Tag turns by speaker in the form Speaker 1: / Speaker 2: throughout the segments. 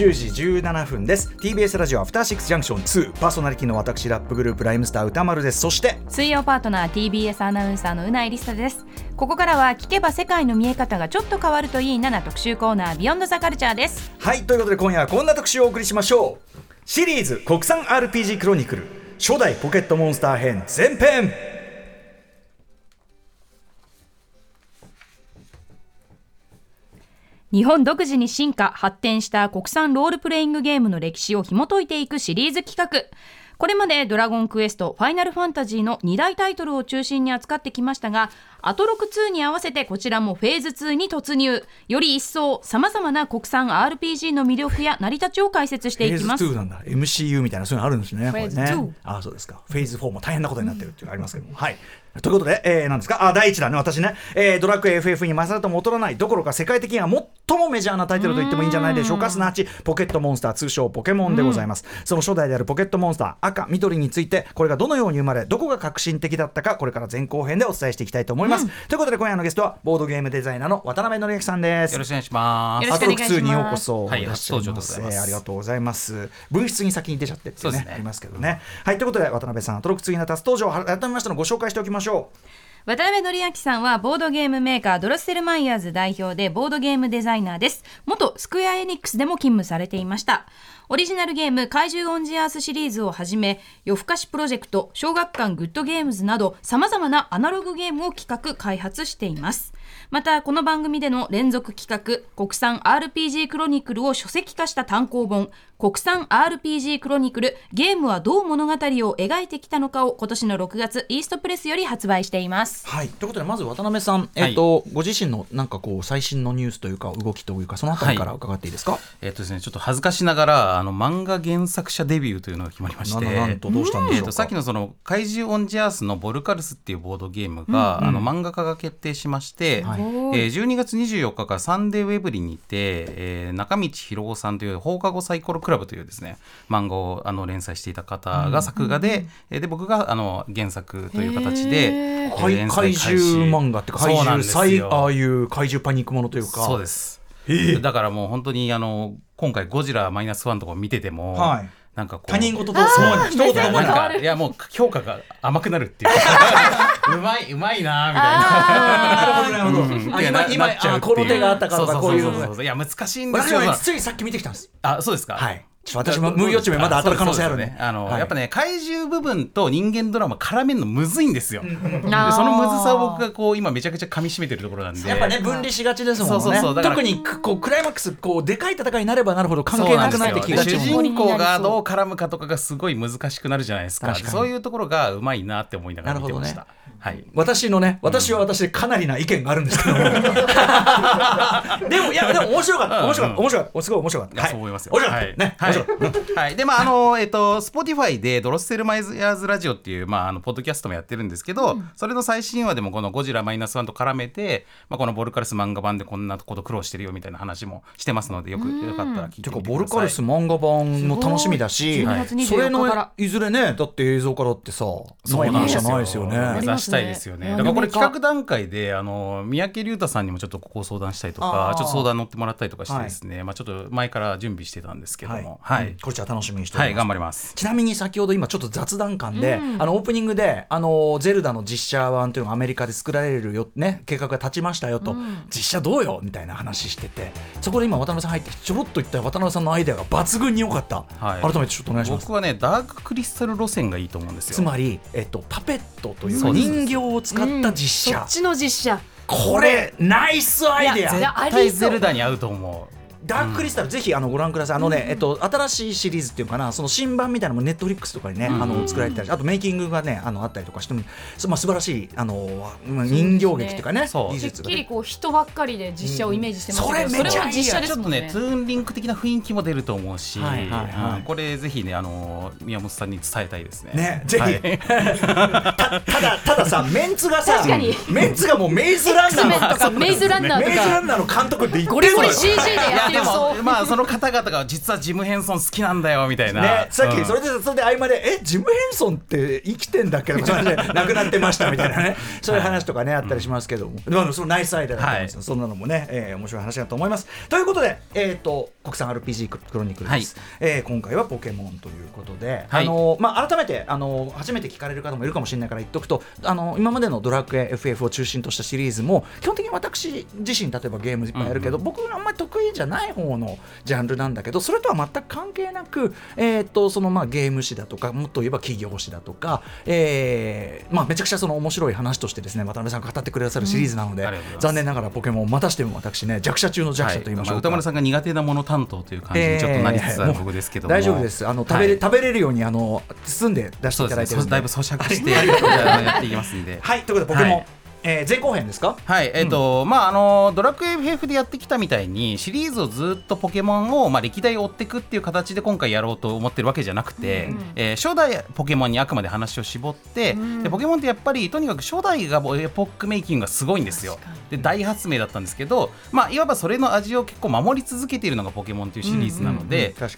Speaker 1: 10時17分です。TBS ラジオアフターシックスジャンクション2パーソナリティの私ラップグループライムスター歌丸です。そして
Speaker 2: 水曜パートナー TBS アナウンサーのうないりさです。ここからは聞けば世界の見え方がちょっと変わるといいなな特集コーナービヨンドザカルチャーです。
Speaker 1: はいということで今夜はこんな特集をお送りしましょう。シリーズ国産 RPG クロニクル。初代ポケットモンスター編前編
Speaker 2: 日本独自に進化発展した国産ロールプレイングゲームの歴史を紐解いていくシリーズ企画。これまでドラゴンクエスト、ファイナルファンタジーの2大タイトルを中心に扱ってきましたが、アトロク2に合わせてこちらもフェーズ2に突入。より一層様々な国産 RPG の魅力や 成り立ちを解説していきます。
Speaker 1: フェーズ2なんだ。MCU みたいなそういうのあるんですね。
Speaker 2: フェーズ
Speaker 1: これね
Speaker 2: 2
Speaker 1: あそうですか。フェーズ4も大変なことになってるっていうのがありますけども、はい。ということで、えー、なんですか？あ第一弾ね私ね、えー、ドラクエ FF に勝るとも劣らないどころか世界的には最もメジャーなタイトルと言ってもいいんじゃないでしょうか。すなわちポケットモンスター通称ポケモンでございます、その初代であるポケットモンスター赤緑についてこれがどのように生まれどこが革新的だったかこれから前後編でお伝えしていきたいと思います、ということで今夜のゲストはボードゲームデザイナーの渡辺範明さんです。
Speaker 3: よろしくお願いします。
Speaker 1: アトロク2にようこそ
Speaker 3: はい初登場でございます。
Speaker 1: えーありがとうございます。分室に先に出ちゃってってね
Speaker 3: ね。
Speaker 1: ありますけどね。はいということで渡辺さんアトロク2に初登場。改めましてのご紹介しておきましょ
Speaker 2: 渡辺範明さんはボードゲームメーカードロッセルマイヤーズ代表でボードゲームデザイナーです。元スクエアエニックスでも勤務されていましたオリジナルゲーム Kaiju on the Earth シリーズをはじめ夜更かしプロジェクト小学館グッドゲームズなどさまざまなアナログゲームを企画開発しています。またこの番組での連続企画国産 RPG クロニクルを書籍化した単行本国産 RPG クロニクルゲームはどう物語を描いてきたのかを今年の6月イーストプレスより発売しています。
Speaker 1: うはい。ということでまず渡辺さんえっ、と、ご自身のなんかこう最新のニュースというか動きというかそのあたりから伺っていいですか、
Speaker 3: えっとですねちょっと恥ずかしながらあの漫画原作者デビューというのが決まりまして
Speaker 1: なんとどうしたんでしょうか、
Speaker 3: えー、とさっきのその怪獣オンジャースのボルカルスっていうボードゲームが、あの漫画化が決定しまして、
Speaker 1: はい。
Speaker 3: えー12月24日からサンデーウェブリにて、えー中道博夫さんという放課後サイコロクラブというですね漫画をあの連載していた方が作画で、えーで僕があの原作という形で、えー
Speaker 1: 怪
Speaker 3: 連載
Speaker 1: 怪
Speaker 3: 開始。
Speaker 1: 獣漫画っていうか怪
Speaker 3: そうなん
Speaker 1: 獣最
Speaker 3: ですよ。
Speaker 1: ああいう怪獣パニックものというか。
Speaker 3: そうです。
Speaker 1: ええ
Speaker 3: だからもう本当にあの今回ゴジラマイナスワンとか見てても、
Speaker 1: はい
Speaker 3: なんかこう。
Speaker 1: 他人事とそう一言で
Speaker 3: なん
Speaker 1: 思わな
Speaker 3: かい。やもう評価が甘くなるっていうか。うまいうまいなみたいな。
Speaker 1: なるほどなるほど。あ今今この手があったからこういう。
Speaker 3: いや難しいんです
Speaker 1: 私
Speaker 3: よ
Speaker 1: ついさっき見てきたんです。
Speaker 3: あそうですか。
Speaker 1: はいちょっと私も無予知夢まだ当たる可能性あるね。
Speaker 3: あの、
Speaker 1: はい。
Speaker 3: やっぱね怪獣部分と人間ドラマ絡めるのむずいんですよ、でそのむずさを僕がこう今めちゃくちゃ噛み締めてるところなんで。
Speaker 1: やっぱね分離しがちですもんね。
Speaker 3: そうそうそう。
Speaker 1: 特にこうクライマックスこうでかい戦いになればなるほど関係なくなってきがち
Speaker 3: 主人公がどう絡むかとかがすごい難しくなるじゃないですか。
Speaker 1: 確かに。
Speaker 3: そういうところがうまいなって思いながら見てました、はい。
Speaker 1: 私のね私は私でかなりな意見があるんですけども。でもいやでも面白かった。面白かった。面白かった。すごい面白かった。
Speaker 3: いやそう思いますよ。
Speaker 1: 面白か
Speaker 3: はい。
Speaker 1: ったね
Speaker 3: はい。はい。で、まあ、あの、えっと、スポティファイでドロッセルマイヤーズラジオっていう、まあ、あの、ポッドキャストもやってるんですけど、それの最新話でもこのゴジラマイナスワンと絡めて、まあ、このボルカルス漫画版でこんなこと苦労してるよみたいな話もしてますので、よく、よかったら聞いてみてください。
Speaker 1: てかボルカルス漫画版も楽しみだし、
Speaker 2: すごい。12月24
Speaker 1: それのいずれねだって映像からってさ
Speaker 3: そう
Speaker 1: ない話じゃないですよ
Speaker 3: 目
Speaker 1: ね。
Speaker 3: 指したいですよね。
Speaker 2: ね。
Speaker 3: だからこれ企画段階で、あの、三宅龍太さんにもちょっとここを相談したりとかちょっと相談乗ってもらったりとかしてですね、まあ、ちょっと前から準備してたんですけど
Speaker 1: はい。
Speaker 3: も、はい。
Speaker 1: うんこちら楽しみにしており
Speaker 3: はい、
Speaker 1: ます。
Speaker 3: 頑張ります。
Speaker 1: ちなみに先ほど今ちょっと雑談感で、あのオープニングであのゼルダの実写版というのがアメリカで作られるよね計画が立ちましたよと、実写どうよみたいな話してて。そこで今渡辺さん入ってちょろっと言った渡辺さんのアイデアが抜群に良かった、
Speaker 3: はい。
Speaker 1: 改めてちょっとお願いします。
Speaker 3: 僕はね、ダーククリスタル路線がいいと思うんですよ。
Speaker 1: つまり、えっと、パペットという人形を使った実写、
Speaker 2: そっちの実写。
Speaker 1: これナイスアイデア。
Speaker 2: いやあ
Speaker 3: 絶対ゼルダに合うと思う。
Speaker 1: ダーククリスタル、ぜひあのご覧ください。あのね、えっと新しいシリーズっていうかな、その新版みたいなのもネットフリックスとかにね、あの作られてたり、あとメイキングがね、あのあったりとかしても、そまあ素晴らしいあのまあ人形劇っていうかね、
Speaker 3: そう
Speaker 2: てっ
Speaker 1: 技術がね。
Speaker 2: きりこう人ばっかりで実写をイメージしてましたけど、
Speaker 1: うんそ
Speaker 2: それ
Speaker 1: れめちゃいい
Speaker 2: は実写です
Speaker 3: ちょっとね、
Speaker 2: もんね
Speaker 3: トゥーンリンク的な雰囲気も出ると思うし、
Speaker 1: はいはいはい。
Speaker 3: うんこれぜひね、あの宮本さんに伝えたいですね。
Speaker 1: ね、ぜひ、
Speaker 3: はい。
Speaker 1: たただたださメンツがさ
Speaker 2: 確かに。
Speaker 1: メンツがもうメイズランナーの
Speaker 2: メンとかメイズランナーと
Speaker 1: メイズラ
Speaker 2: か
Speaker 1: ンナーの監督って言ってるのよ。
Speaker 2: CG でやってる
Speaker 3: あでもまあその方々が実はジム・ヘンソン好きなんだよみたいな、
Speaker 1: ね、さっ
Speaker 3: うん。
Speaker 1: きそれで、それで合間で、え、ジム・ヘンソンって生きてんだっけ？ど、それで亡くなってましたみたいなね、そういう話とかね、あったりしますけども、まあそのナイスアイデアだと思いますよ、そんなのもね、えー面白い話だと思います。ということで、えっ、と、国産 RPG クロニクルです、
Speaker 3: はい。
Speaker 1: えー今回はポケモンということで、
Speaker 3: はい。
Speaker 1: あのまあ、改めてあの初めて聞かれる方もいるかもしれないから言っとくと、あの今までのドラクエ FF を中心としたシリーズも、基本的に私自身、例えばゲームいっぱいやるけど、僕があんまり得意じゃない方のジャンルなんだけど、それとは全く関係なく、えー、とそのまあゲーム誌だとか、もっと言えば企業誌だとか、えーまあ、めちゃくちゃその面白い話としてですね渡辺さんが語ってくださるシリーズなので、
Speaker 3: うん
Speaker 1: 残念ながらポケモンまたしても私ね弱者中の弱者と言いましょうか、
Speaker 3: まあ歌丸さんが苦手なもの担当という感じにちょっとなりつつある僕ですけども、
Speaker 1: 大丈夫です。あの食べれ、
Speaker 3: はい
Speaker 1: 食べれるようにあの包んで出していただいて
Speaker 3: ね。だいぶ咀嚼してやっていきますんで。
Speaker 1: はい。ということでポケモン、
Speaker 3: はい
Speaker 1: えー前後編ですか？
Speaker 3: はい、えっ、と、まあ、あの、ドラクエ FF でやってきたみたいに、シリーズをずっとポケモンを、まあ、歴代追っていくっていう形で今回やろうと思ってるわけじゃなくて、えー初代ポケモンにあくまで話を絞って、で、ポケモンってやっぱり、とにかく初代がエポックメイキングがすごいんですよ。で、大発明だったんですけど、まあ、いわばそれの味を結構守り続けているのがポケモンっていうシリーズなの
Speaker 1: うんうんうん。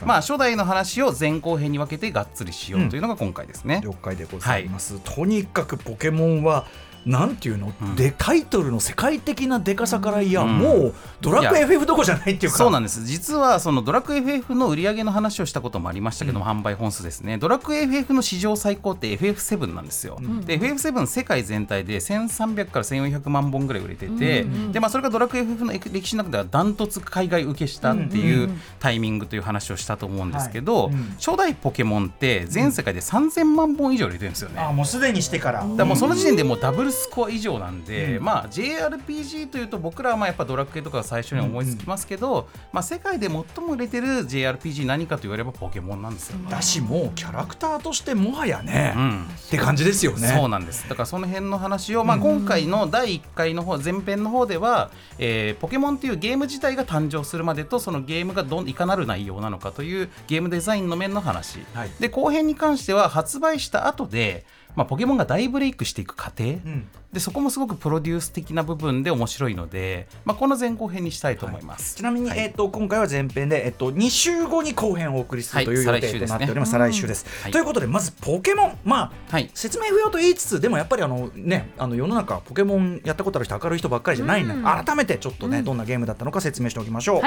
Speaker 3: まあ、初代の話を前後編に分けてがっつりしようというのが今回ですね。
Speaker 1: 了解でございます、とにかくポケモンはなんていうの、
Speaker 3: うん。
Speaker 1: でタイトルの世界的なでかさからいや、
Speaker 3: うん。
Speaker 1: もうドラクエ FF どころじゃないっていうか。
Speaker 3: そうなんです。実はそのドラクエ FF の売り上げの話をしたこともありましたけども、販売本数ですね。ドラクエ FF の史上最高って FF7 なんですよ、で FF7 世界全体で1300から1400万本ぐらい売れてて、でまあ、それがドラクエ FF の歴史の中ではダントツ海外受けしたっていうタイミングという話をしたと思うんですけど、初代ポケモンって全世界で3000万本以上売れてるんですよね、
Speaker 1: あもうすでにしてから。
Speaker 3: だもうその時点でもうダブルスコア以上なんで、
Speaker 1: うん。
Speaker 3: まあ JRPG というと僕らはまあやっぱドラクエとかが最初に思いつきますけど、まあ世界で最も売れてる JRPG 何かと言わればポケモンなんですよ。ね。
Speaker 1: だしもうキャラクターとしてもはやね、
Speaker 3: うん。
Speaker 1: って感じですよね。
Speaker 3: そうなんです。だからその辺の話を、まあ、今回の第1回の方前編の方では、えーポケモンというゲーム自体が誕生するまでとそのゲームがどんいかなる内容なのかというゲームデザインの面の話、
Speaker 1: はい。
Speaker 3: で後編に関しては発売した後で、まあ、ポケモンが大ブレイクしていく過程、
Speaker 1: うん。
Speaker 3: でそこもすごくプロデュース的な部分で面白いので、まあ、この前後編にしたいと思います。
Speaker 1: ちなみに、
Speaker 3: はい。
Speaker 1: えっと今回は前編で、えっと2週後に後編をお送りするという
Speaker 3: はい。
Speaker 1: 予定となっております、再来週です。
Speaker 3: はい。
Speaker 1: ということでまずポケモン。まあ、
Speaker 3: はい。
Speaker 1: 説明不要と言いつつでもやっぱりあのねあの世の中ポケモンやったことある人明るい人ばっかりじゃないんで、
Speaker 2: うん。
Speaker 1: 改めてちょっとね、どんなゲームだったのか説明しておきましょう。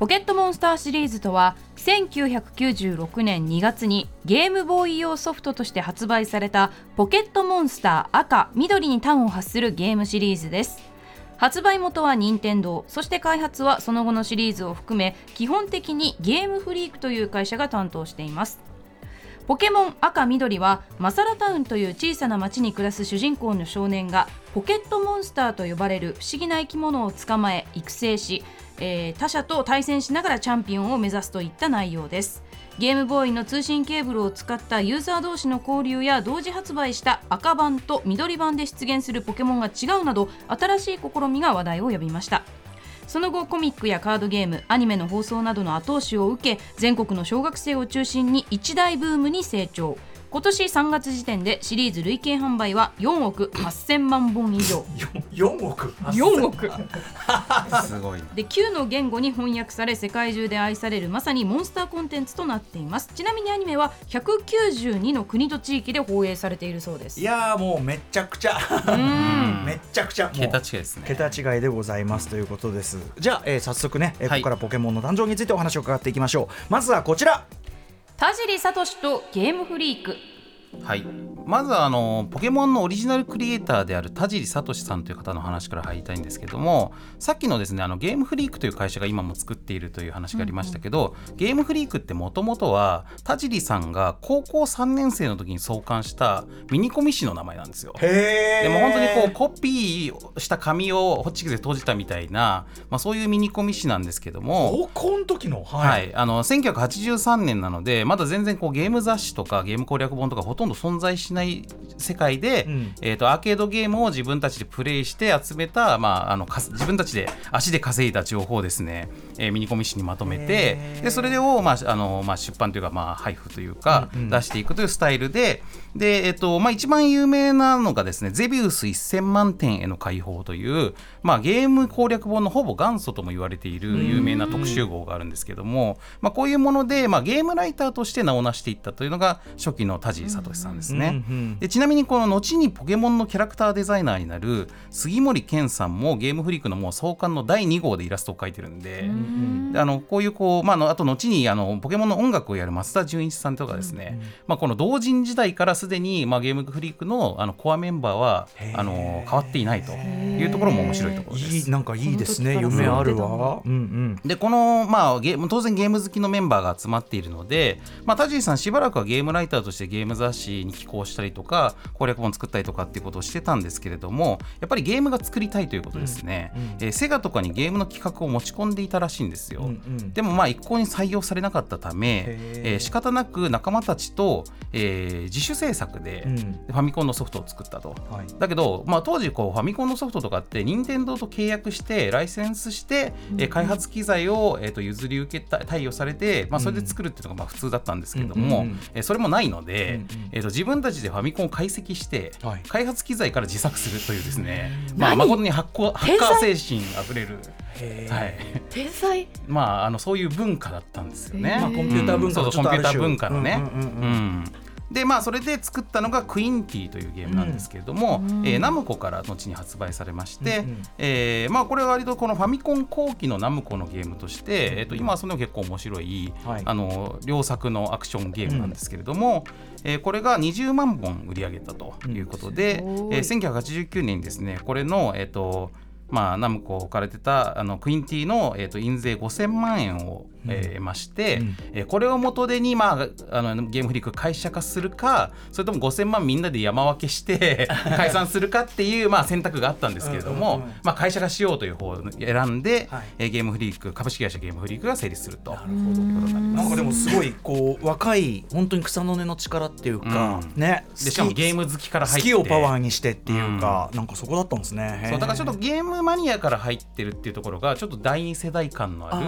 Speaker 2: ポケットモンスターシリーズとは1996年2月にゲームボーイ用ソフトとして発売されたポケットモンスター赤緑に端を発するゲームシリーズです。発売元は任天堂そして開発はその後のシリーズを含め基本的にゲームフリークという会社が担当しています。ポケモン赤緑はマサラタウンという小さな町に暮らす主人公の少年がポケットモンスターと呼ばれる不思議な生き物を捕まえ育成し、えー他者と対戦しながらチャンピオンを目指すといった内容です。ゲームボーイの通信ケーブルを使ったユーザー同士の交流や同時発売した赤版と緑版で出現するポケモンが違うなど新しい試みが話題を呼びました。その後コミックやカードゲームアニメの放送などの後押しを受け全国の小学生を中心に一大ブームに成長。今年3月時点でシリーズ累計販売は4億8000万本以上。
Speaker 1: 4億
Speaker 2: ？4億。
Speaker 3: すごい
Speaker 2: で9の言語に翻訳され世界中で愛されるまさにモンスターコンテンツとなっています。ちなみにアニメは192の国と地域で放映されているそうです。
Speaker 1: いやーもうめちゃくちゃ。
Speaker 2: うん。
Speaker 1: めっちゃくちゃ。
Speaker 3: 桁違いですね。
Speaker 1: 桁違いでございますということです。じゃあ、えー早速ね、えー
Speaker 3: はい。
Speaker 1: ここからポケモンの誕生についてお話を伺っていきましょう。まずはこちら
Speaker 2: 田尻聡とゲームフリーク。
Speaker 3: はい、まずはあのポケモンのオリジナルクリエイターである田尻聡さんという方の話から入りたいんですけどもさっきのですねあのゲームフリークという会社が今も作っているという話がありましたけど、ゲームフリークってもともとは田尻さんが高校3年生の時に創刊したミニコミ誌の名前なんですよ。
Speaker 1: へ
Speaker 3: でも本当にこうコピーした紙をホッチキスで閉じたみたいな、まあ、そういうミニコミ誌なんですけども、
Speaker 1: 高校の時の？は
Speaker 3: はい、あの1983年なのでまだ全然こうゲーム雑誌とかゲーム攻略本とかほとんど存在しなない世界で、
Speaker 1: うん。
Speaker 3: えー、とアーケードゲームを自分たちでプレイして集めた、まあ、あの自分たちで足で稼いだ情報をですね、えーミニコミ誌にまとめ
Speaker 1: へ
Speaker 3: て
Speaker 1: ー。
Speaker 3: でそれを、まああのまあ、出版というか、まあ、配布というか、
Speaker 1: うんうん。
Speaker 3: 出していくというスタイルでで、えーとまあ、一番有名なのがですねゼビウス1000万点への解放という、まあ、ゲーム攻略本のほぼ元祖とも言われている有名な特集号があるんですけども、まあ、こういうもので、まあ、ゲームライターとして名を成していったというのが初期の田尻聡さんですね。でちなみにこの後にポケモンのキャラクターデザイナーになる杉森健さんもゲームフリークのもう創刊の第2号でイラストを描いてるんで。であのこういうこう、まああの、あと後にあのポケモンの音楽をやる増田純一さんとかですね、まあ、この同人時代からすでに、まあ、ゲームフリークのあのコアメンバーはあの変わっていないというところも面白いところです。
Speaker 1: いい。なんかいいですね夢あるわ。うんうん。
Speaker 3: でこの、まあ、ゲーム当然ゲーム好きのメンバーが集まっているので、まあ、田尻さんしばらくはゲームライターとしてゲーム雑誌に寄稿したりとか攻略本作ったりとかっていうことをしてたんですけれどもやっぱりゲームが作りたいということですね、
Speaker 1: うんうん。
Speaker 3: えーセガとかにゲームの企画を持ち込んでいたらしいんですよ、
Speaker 1: うんうん。
Speaker 3: でもまあ一向に採用されなかったため、えー仕方なく仲間たちと、えー自主制作で、
Speaker 1: うん。
Speaker 3: ファミコンのソフトを作ったと。
Speaker 1: はい。
Speaker 3: だけど、まあ、当時こうファミコンのソフトとかって任天堂と契約してライセンスして、えー開発機材を、えー、と譲り受けた貸与されて、まあ、それで作るっていうのがまあ普通だったんですけれども、
Speaker 1: うんうんうん。
Speaker 3: えーそれもないので、
Speaker 1: うんうん。
Speaker 3: えー、と自分たちでファミコンを解析して、
Speaker 1: はい。
Speaker 3: 開発機材から自作するというですね、まあ、
Speaker 2: 何？
Speaker 3: 誠にハッコハッカー精神あふれる、はい。
Speaker 2: 天才？
Speaker 3: まあ、あのそういう文化だったんですよね。
Speaker 2: まあ
Speaker 1: コンピューター文化の
Speaker 3: うコンピューター文化のね。
Speaker 1: うんうんうんうん。
Speaker 3: うんでまあそれで作ったのがクインティというゲームなんですけれども、えーナムコから後に発売されまして、
Speaker 1: うんうん
Speaker 3: えーまあ、これは割とこのファミコン後期のナムコのゲームとして、えー、と今はその結構面白い、
Speaker 1: はい。
Speaker 3: あの両作のアクションゲームなんですけれども、えーこれが20万本売り上げたということで、
Speaker 2: うん
Speaker 3: えー1989年にですねこれの、えーとまあ、ナムコ置かれてたあのクインティの、えー、と印税5000万円を、えー得まして、
Speaker 1: うん。
Speaker 3: えーこれを元手に、まあ、あのゲームフリーク会社化するかそれとも5000万みんなで山分けして 解散するかっていう、まあ、選択があったんですけれども、
Speaker 1: うんうんうん。
Speaker 3: まあ、会社化しようという方を選んで、
Speaker 1: はい。
Speaker 3: えーゲームフリーク株式会社ゲームフリークが成立すると。
Speaker 1: なるほど。
Speaker 3: な
Speaker 1: んかでもすごいこう若い本当に草の根の力っていうか、
Speaker 3: うん。
Speaker 1: ね。
Speaker 3: でしかもゲーム好きから
Speaker 1: 好
Speaker 3: 入って。
Speaker 1: きをパワーにしてっていうか、なんかそこだったんですね。
Speaker 3: そうだからちょっとゲームマニアから入ってるっていうところがちょっと第二世代感のある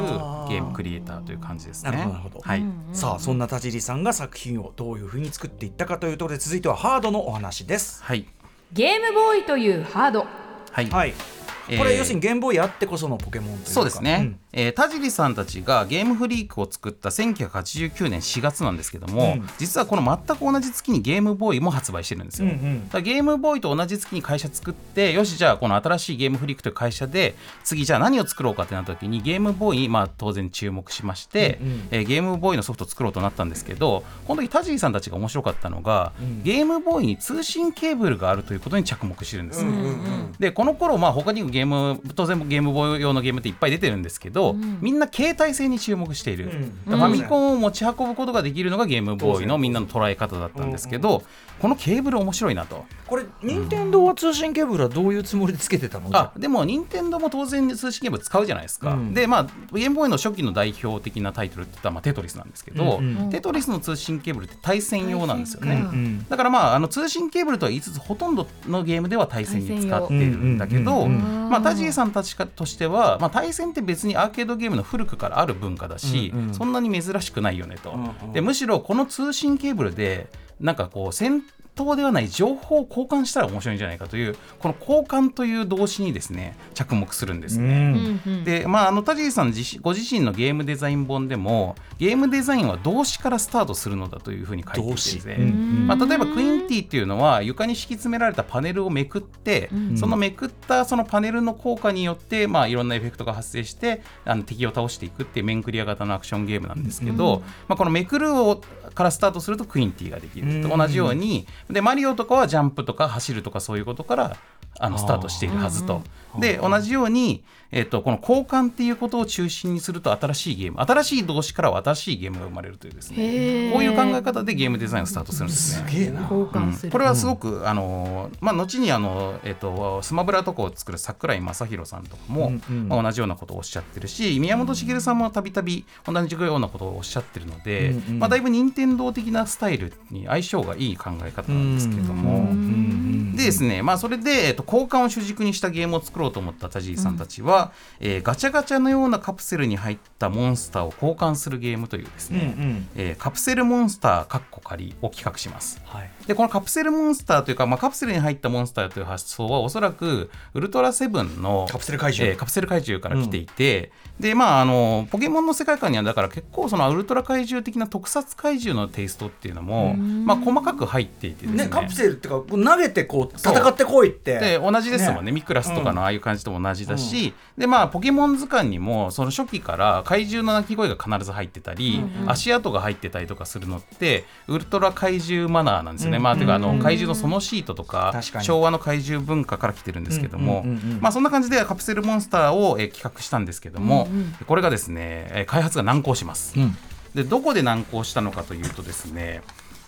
Speaker 3: ゲームクリエイター。という感じですね。
Speaker 1: なるほどなるほど。
Speaker 3: はい、
Speaker 1: さあそんな田尻さんが作品をどういうふうに作っていったかというところで続いてはハードのお話です。
Speaker 3: はい、
Speaker 2: ゲームボーイというハード。
Speaker 3: はい、
Speaker 1: はい、
Speaker 3: えー
Speaker 1: これ要するにゲームボーイあってこそのポケモンというか。
Speaker 3: そうですね、えー田尻さんたちがゲームフリークを作った1989年4月なんですけども、
Speaker 1: うん。
Speaker 3: 実はこの全く同じ月にゲームボーイも発売してるんですよ、
Speaker 1: うんうん。
Speaker 3: ゲームボーイと同じ月に会社作ってよしじゃあこの新しいゲームフリークという会社で次じゃあ何を作ろうかってなった時にゲームボーイにまあ当然注目しまして、
Speaker 1: うんうん。
Speaker 3: えーゲームボーイのソフトを作ろうとなったんですけどこの時田尻さんたちが面白かったのが、
Speaker 1: うん
Speaker 3: ゲームボーイに通信ケーブルがあるということに着目してるんですよ、
Speaker 1: うんうんうん。
Speaker 3: でこの頃まあ他にもゲーム当然ゲームボーイ用のゲームっていっぱい出てるんですけど、みんな携帯性に注目している、
Speaker 1: うん。
Speaker 3: ファミコンを持ち運ぶことができるのがゲームボーイのみんなの捉え方だったんですけど、このケーブル面白いなと。
Speaker 1: これ任天堂は通信ケーブルはどういうつもりでつけてたの？
Speaker 3: あでも任天堂も当然通信ゲーム使うじゃないですか、
Speaker 1: うん。
Speaker 3: でまあゲームボーイの初期の代表的なタイトルって言ったら、まあ、テトリスなんですけど、
Speaker 1: うん。うん。
Speaker 3: テトリスの通信ケーブルって対戦用なんですよね、だからまああの通信ケーブルとは言いつつほとんどのゲームでは対戦に使っているんだけど、
Speaker 1: 対戦用うん。
Speaker 2: うん。うん
Speaker 3: まあ、田尻さんたちかとしては、まあ、対戦って別にアーケードゲームの古くからある文化だし、
Speaker 1: うんうん。
Speaker 3: そんなに珍しくないよねと、
Speaker 1: うんうん。
Speaker 3: でむしろこの通信ケーブルでなんかこう戦闘ではない情報を交換したら面白いんじゃないかというこの交換という動詞にですね着目するんですね。でまあ、あの田尻さん自身ご自身のゲームデザイン本でもゲームデザインは動詞からスタートするのだというふうに書いていて
Speaker 1: 動
Speaker 3: ですね。
Speaker 1: 詞。うん
Speaker 3: まあ、例えばクインティっていうのは床に敷き詰められたパネルをめくって、
Speaker 2: うん。
Speaker 3: そのめくったそのパネルの効果によって、まあ、いろんなエフェクトが発生してあの敵を倒していくっていう面クリア型のアクションゲームなんですけど、まあ、このめくるをからスタートするとクインティができると
Speaker 1: うん。
Speaker 3: 同じように。でマリオとかはジャンプとか走るとかそういうことからあのスタートしているはずと。で同じように、えっとこの交換っていうことを中心にすると新しいゲーム新しい動詞からは新しいゲームが生まれるというですね。こういう考え方でゲームデザインをスタートするんですね。
Speaker 1: すげえな。
Speaker 2: 交換する、
Speaker 3: これはすごく、あのまあ、後にあの、えっとスマブラとかを作る桜井正宏さんとかも、
Speaker 1: うんうん。
Speaker 3: まあ、同じようなことをおっしゃってるし宮本茂さんもたびたび同じようなことをおっしゃってるので、
Speaker 1: うんうん。
Speaker 3: まあ、だいぶ任天堂的なスタイルに相性がいい考え方なんですけれども。
Speaker 1: うんうん
Speaker 3: でですね、まあ、それで、えっと、交換を主軸にしたゲームを作ろうと思った田尻さんたちは、えーガチャガチャのようなカプセルに入ったモンスターを交換するゲームというです
Speaker 1: うんう
Speaker 3: ね、
Speaker 1: ん。
Speaker 3: えーカプセルモンスターかっこ仮を企画します。
Speaker 1: はい。
Speaker 3: でこのカプセルモンスターというか、まあ、カプセルに入ったモンスターという発想はおそらくウルトラセブンの
Speaker 1: カプセル怪獣。
Speaker 3: えーカプセル怪獣から来ていて、でまああのポケモンの世界観にはだから結構そのウルトラ怪獣的な特撮怪獣のテイストっていうのも、まあ、細かく入っていてですね。
Speaker 1: ねカプセルっていうか投げてこう戦ってこいって。
Speaker 3: で同じですもんね
Speaker 1: ね。
Speaker 3: ミクラスとかのああいう感じとも同じだし、でまあポケモン図鑑にもその初期から怪獣の鳴き声が必ず入ってたり、足跡が入ってたりとかするのってウルトラ怪獣マナーなんですよね、
Speaker 1: うん
Speaker 3: まあてかあの
Speaker 1: うん
Speaker 3: 怪獣のそのシートとか昭和の怪獣文化から来てるんですけども、
Speaker 1: うんうんうんうん
Speaker 3: まあそんな感じでカプセルモンスターを、えー企画したんですけども、これがですね、えー開発が難航します。
Speaker 1: うん。
Speaker 3: でどこで難航したのかというとですね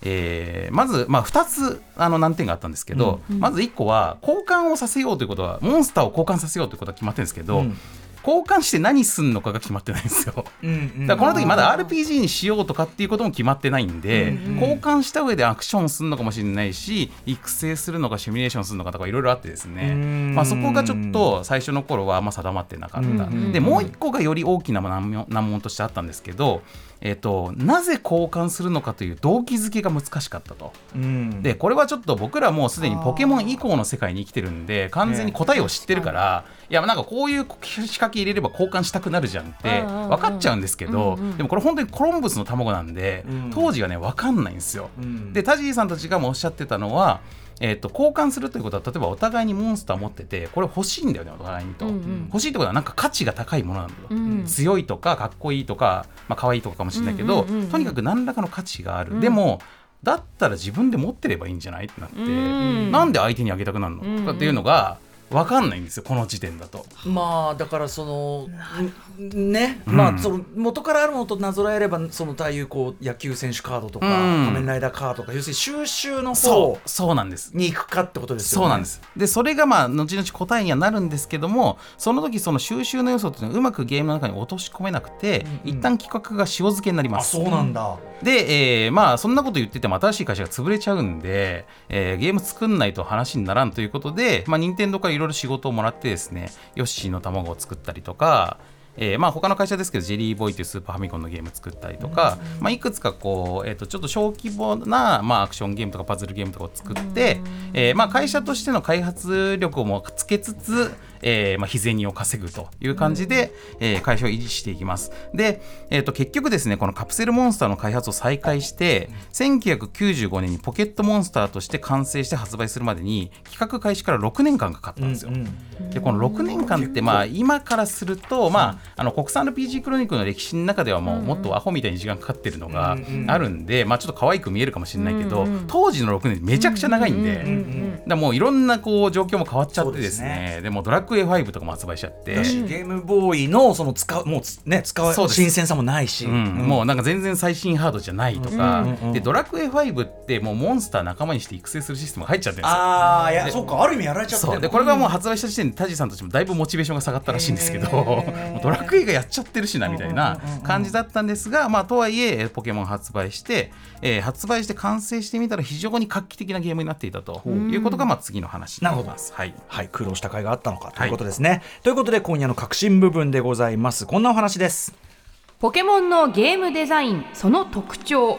Speaker 3: えーまず、まあ、2つあの難点があったんですけど、まず1個は交換をさせようということはモンスターを交換させようということは決まってるんですけど、
Speaker 1: うん。
Speaker 3: 交換して何すんのかが決まってないんですよ。
Speaker 1: うんうん
Speaker 3: だからこの時まだ RPG にしようとかっていうことも決まってないんで、
Speaker 1: うんうん。
Speaker 3: 交換した上でアクションするのかもしれないし育成するのかシミュレーションするのかとかいろいろあってですね、
Speaker 1: うん。
Speaker 3: まあ、そこがちょっと最初の頃はあんま定まってなかった、
Speaker 1: うんうん。
Speaker 3: でもう一個がより大きな難問難問としてあったんですけど、えっとなぜ交換するのかという動機づけが難しかったと。
Speaker 1: うん。
Speaker 3: でこれはちょっと僕らもうすでにポケモン以降の世界に生きてるんで完全に答えを知ってるから、いやなんかこういう仕掛け入れれば交換したくなるじゃんって分かっちゃうんですけど、でもこれ本当にコロンブスの卵なんで、
Speaker 1: うん。
Speaker 3: 当時はね分かんないんですよ。
Speaker 1: うん。
Speaker 3: でタジーさんたちがもおっしゃってたのは、えー、と交換するということは例えばお互いにモンスター持っててこれ欲しいんだよねお互いにと、
Speaker 2: うんうん。
Speaker 3: 欲しいってことはなんか価値が高いものなんだと、
Speaker 2: うん
Speaker 3: 強いとかかっこいいとか、まあ可愛いとかかもしれないけど、
Speaker 2: うんうんうん。うん
Speaker 3: とにかく何らかの価値がある、
Speaker 2: うん。
Speaker 3: でもだったら自分で持ってればいいんじゃないってなって、
Speaker 2: うん。
Speaker 3: なんで相手にあげたくなるの、
Speaker 2: うんうん。
Speaker 3: とかっていうのが分かんないんですよこの時点だと。
Speaker 1: まあだからそのんね、
Speaker 3: うん
Speaker 1: まあその元からあるものとなぞらえればその対いうこう野球選手カードとか、
Speaker 3: うん。
Speaker 1: 仮面ライダーカードとか要するに収集の
Speaker 3: そ
Speaker 1: 方
Speaker 3: うそうなんです。
Speaker 1: に行くかってことですよね。
Speaker 3: そうなんです。でそれがまあ後々答えにはなるんですけどもその時その収集の要素っていうのはうまくゲームの中に落とし込めなくて、
Speaker 1: うんうん。
Speaker 3: 一旦企画が塩漬けになります。
Speaker 1: あそうなんだ。
Speaker 3: で、えーまあそんなこと言ってても新しい会社が潰れちゃうんで、えーゲーム作んないと話にならんということで、まあ、任天堂からいろいろ仕事をもらってですねヨッシーの卵を作ったりとかえーまあ他の会社ですけどジェリーボーイというスーパーファミコンのゲーム作ったりとか、まあ、いくつかこう、えー、とちょっと小規模な、まあ、アクションゲームとかパズルゲームとかを作って、えーまあ、会社としての開発力もつけつつ、えーまあ、日銭を稼ぐという感じで、えー会社を維持していきます。で、えー、と結局ですねこのカプセルモンスターの開発を再開して1995年にポケットモンスターとして完成して発売するまでに企画開始から6年間かかったんですよ。
Speaker 1: うん
Speaker 3: でこの6年間ってまあ今からするとまああの国産 RPG クロニクルの歴史の中ではもうもっとアホみたいに時間かかってるのがあるんでまあちょっと可愛く見えるかもしれないけど当時の6年めちゃくちゃ長いんで。
Speaker 1: うんうん
Speaker 3: だからもういろんなこう状況も変わっちゃってです
Speaker 1: そうです
Speaker 3: ねでもドラッグ A5 とかも発売しちゃって、
Speaker 1: だしゲームボーイのその使うもうつね使う
Speaker 3: そうです
Speaker 1: 新鮮さもないし、
Speaker 3: うん。もうなんか全然最新ハードじゃないとか、
Speaker 1: うんうんうん
Speaker 3: でドラクエ5ってもうモンスター仲間にして育成するシステムが入っちゃってるんですよ。
Speaker 1: ああいやそうかある意味やられちゃって
Speaker 3: そう。でこれがもう発売した時点でタジさんたちもだいぶモチベーションが下がったらしいんですけどドラクエがやっちゃってるしなみたいな感じだったんですが、まあ、とはいえポケモン発売して、えー発売して完成してみたら非常に画期的なゲームになっていたということがまあ次の話になります。はい。
Speaker 1: はい、苦労した甲斐があったのかということですね。ということで今夜の革新部分でございます。こんなお話です。
Speaker 2: ポケモンのゲームデザインその特徴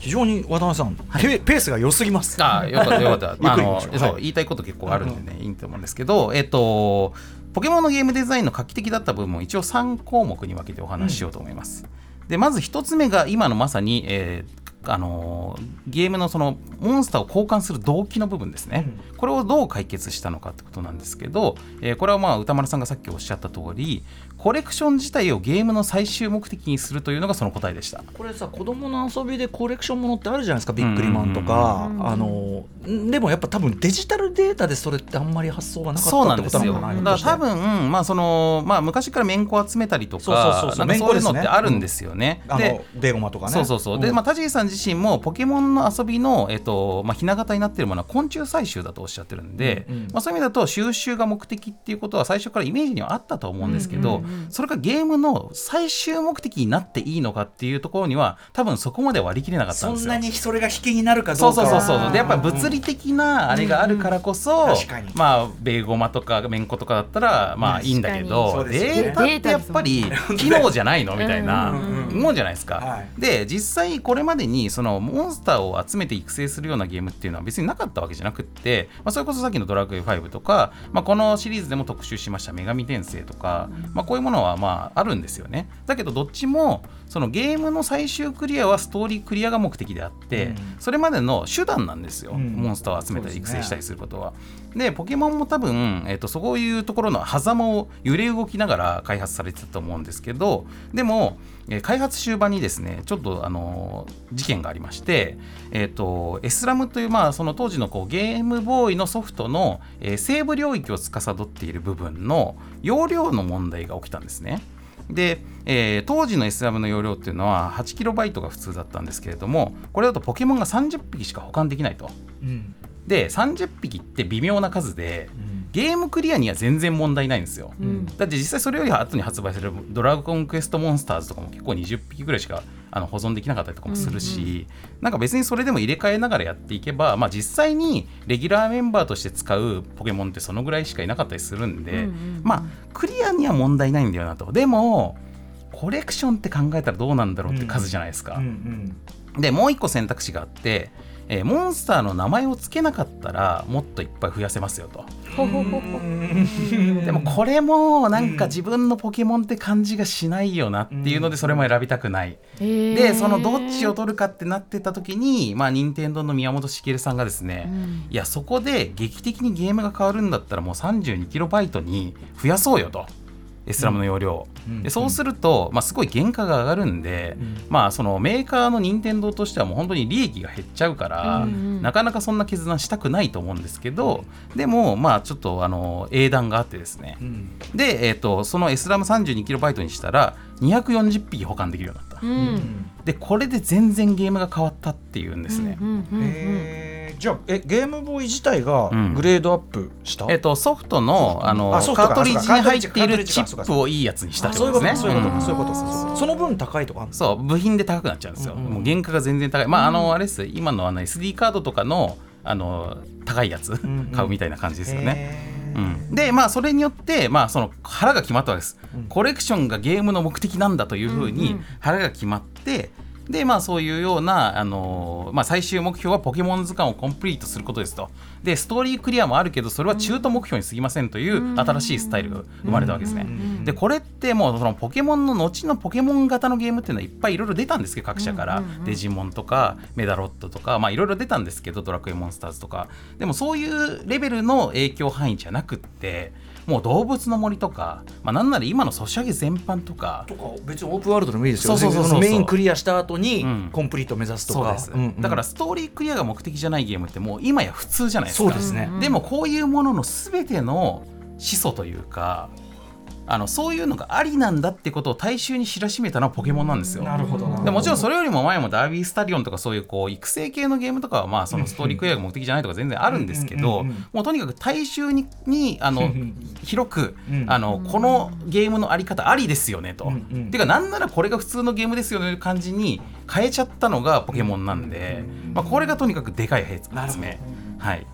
Speaker 1: 非常に渡辺さん、ペペースが良すぎます。
Speaker 3: ああよかったよかった。まああの
Speaker 1: ゆっくり行きましょう
Speaker 3: そう
Speaker 1: はい
Speaker 3: 言いたいこと結構あるんでね、いいと思うんですけど、えっとポケモンのゲームデザインの画期的だった部分を一応3項目に分けてお話ししようと思います。でまず1つ目が今のまさに、えーあのゲームのそのモンスターを交換する動機の部分ですね、これをどう解決したのかってことなんですけど、えーこれはまあ歌丸さんがさっきおっしゃった通りコレクション自体をゲームの最終目的にするというのがその答えでした。
Speaker 1: これさ子供の遊びでコレクションものってあるじゃないですかビックリマンとか、あのんでもやっぱ多分デジタルデータでそれってあんまり発想がなかったってことな
Speaker 3: なんですよ。
Speaker 1: のかな
Speaker 3: だから多分、まあそのまあ、昔からめんこ集めたりとか、そういうのってあるんですよね。
Speaker 1: あ
Speaker 3: で
Speaker 1: のベーゴマとかね。
Speaker 3: そうそうそう。で、
Speaker 1: ん。
Speaker 3: まあ、田尻さん自身も、ポケモンの遊びの、えっと、まあ、ひな形になっているものは昆虫採集だとおっしゃってるんで、
Speaker 1: うんうん。
Speaker 3: まあ、そういう意味だと、収集が目的っていうことは最初からイメージにはあったと思うんですけど、それがゲームの最終目的になっていいのかっていうところには、多分そこまで割り切れなかったんですよ。
Speaker 1: そんなにそれが引きになるかど
Speaker 3: そうう
Speaker 1: かは
Speaker 3: そうそうそうでやっぱり物理的なあれがあるからこそ、
Speaker 1: うん確かに。
Speaker 3: まあベーゴマとかめんことかだったらまあいいんだけ
Speaker 1: そう
Speaker 3: ど、データってやっぱり機能じゃないの？みたいな。もんじゃないですか。
Speaker 1: はい。
Speaker 3: で実際これまでにそのモンスターを集めて育成するようなゲームっていうのは別になかったわけじゃなくって、まあ、それこそさっきの「ドラクエ5」とか、まあ、このシリーズでも特集しました「女神転生」とか、まあ、こういうものはまああるんですよね。だけどどっちもそのゲームの最終クリアはストーリークリアが目的であって、
Speaker 1: うん
Speaker 3: それまでの手段なんですよ、
Speaker 1: うん
Speaker 3: モンスターを集めたり育成したりすることは。でポケモンも多分、えっとそういうところの狭間を揺れ動きながら開発されてたと思うんですけどでも、えー開発終盤にですねちょっとあのー事件がありまして、えっとエスラムという、まあ、その当時のこうゲームボーイのソフトの、えー西部領域を司っている部分の容量の問題が起きたんですね。で、えー当時の SRAM の容量っていうのは 8KB が普通だったんですけれどもこれだとポケモンが30匹しか保管できないと。
Speaker 1: うん
Speaker 3: で30匹って微妙な数で
Speaker 1: うん
Speaker 3: ゲームクリアには全然問題ないんですよ。
Speaker 2: うん。
Speaker 3: だって実際それより後に発売される「ドラゴンクエストモンスターズ」とかも結構20匹ぐらいしかあの保存できなかったりとかもするし、なんか別にそれでも入れ替えながらやっていけば、まあ、実際にレギュラーメンバーとして使うポケモンってそのぐらいしかいなかったりするんで、
Speaker 2: うんうんうん。
Speaker 3: まあクリアには問題ないんだよなと。でもコレクションって考えたらどうなんだろうって数じゃないですか。
Speaker 1: うんうん。
Speaker 3: でもう一個選択肢があって、えーモンスターの名前を付けなかったらもっといっぱい増やせますよと。でもこれもなんか自分のポケモンって感じがしないよなっていうのでそれも選びたくない。で
Speaker 2: で
Speaker 3: そのどっちを取るかってなってた時にまあ任天堂の宮本茂さんがですね、
Speaker 2: うん
Speaker 3: いやそこで劇的にゲームが変わるんだったらもう 32KB に増やそうよと。エスラムの容量、
Speaker 1: うん。
Speaker 3: でそうすると、まあ、すごい原価が上がるんで、
Speaker 1: うん。
Speaker 3: まあ、そのメーカーの任天堂としてはもう本当に利益が減っちゃうから、
Speaker 2: うんうん。
Speaker 3: なかなかそんな決断したくないと思うんですけど、でもまあちょっとあの英断があってですね、
Speaker 1: うん。
Speaker 3: で、えー、とその SRAM32KB にしたら240匹保管できるようになった、
Speaker 2: うん。
Speaker 3: でこれで全然ゲームが変わったっていうんですね、
Speaker 2: うんうんうんうん。
Speaker 1: へー。じゃあえゲームボーイ自体が
Speaker 3: うん。
Speaker 1: グレードアップした、
Speaker 3: えっと、ソフトのあの
Speaker 1: あソフトか
Speaker 3: カートリッジに入っているチ
Speaker 1: ッ
Speaker 3: プをいいやつにしたって
Speaker 1: あそういうこと
Speaker 3: ですね。
Speaker 1: かそういうことそういうこと。かその分高いとかあるの？
Speaker 3: そう部品で高くなっちゃうんですよ、
Speaker 1: うん。うん
Speaker 3: もう原価が全然高い。まああのあれです今のあの SD カードとかのあの高いやつ
Speaker 1: んうん。
Speaker 3: 買うみたいな感じですよね、でまあそれによってまあその腹が決まったわけです、
Speaker 1: うん。
Speaker 3: コレクションがゲームの目的なんだというふうに腹が決まってでまあそういうような、あのーまあ、最終目標はポケモン図鑑をコンプリートすることですと。でストーリークリアもあるけどそれは中途目標に過ぎませんという新しいスタイルが生まれたわけですね、
Speaker 1: うん。
Speaker 3: でこれってもうそのポケモンの後のポケモン型のゲームっていうのはいっぱいいろいろ出たんですけど各社から、デジモンとかメダロットとかまあいろいろ出たんですけどドラクエモンスターズとか。でもそういうレベルの影響範囲じゃなくってもう動物の森とか、まあ、なんなら今のソシャゲ全般とか。
Speaker 1: とか別にオープンワールドでもいいですよ。
Speaker 3: そうそうそうそう。
Speaker 1: メインクリアした後に
Speaker 3: うん。
Speaker 1: コンプリート目指すとか、
Speaker 3: そうです、
Speaker 1: んうん。
Speaker 3: だからストーリークリアが目的じゃないゲームってもう今や普通じゃないですか。
Speaker 1: そうですね。
Speaker 3: でもこういうものの全ての始祖というかあのそういうのがありなんだってことを大衆に知らしめたのはポケモンなんですよ。
Speaker 1: なるほどな
Speaker 3: でもちろんそれよりも前もダービースタリオンとかそういうこう育成系のゲームとかはまあそのストーリークリアが目的じゃないとか全然あるんですけどもうとにかく大衆ににあの広く
Speaker 1: うん
Speaker 3: あのこのゲームのあり方ありですよねと。
Speaker 1: うんうん。
Speaker 3: ていうかなんならこれが普通のゲームですよねという感じに変えちゃったのがポケモンなんで、まあ、これがとにかくでかい発明、はい、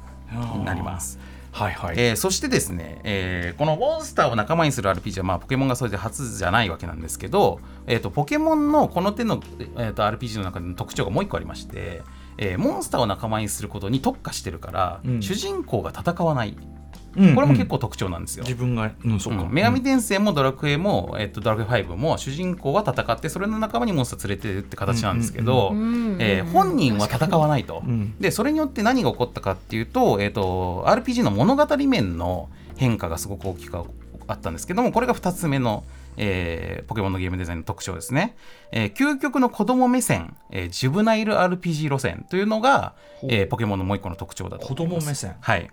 Speaker 3: になります。
Speaker 1: はいはい、
Speaker 3: えーそしてですね、えーこのモンスターを仲間にする RPG は、まあ、ポケモンがそれで初じゃないわけなんですけど、えー、とポケモンのこの手の、えー、と RPG の中での特徴がもう一個ありまして、えーモンスターを仲間にすることに特化してるから、
Speaker 1: うん
Speaker 3: 主人公が戦わない。
Speaker 1: うん
Speaker 3: これも結構特徴なんですよ。
Speaker 1: 自分がうんそうか、
Speaker 3: うん。女神転生もドラクエも、えっと、ドラクエ5も主人公は戦ってそれの仲間にモンスター連れてるって形なんですけど、
Speaker 2: うん。
Speaker 3: えー本人は戦わないと、
Speaker 1: うん。
Speaker 3: でそれによって何が起こったかっていうと,、えっと RPG の物語面の変化がすごく大きくあったんですけどもこれが2つ目の、えーポケモンのゲームデザインの特徴ですね、えー究極の子供目線、えージュブナイル RPG 路線というのが、えーポケモンのもう一個の特徴だと
Speaker 1: 子
Speaker 3: 思います。
Speaker 1: 供目線。
Speaker 3: はい。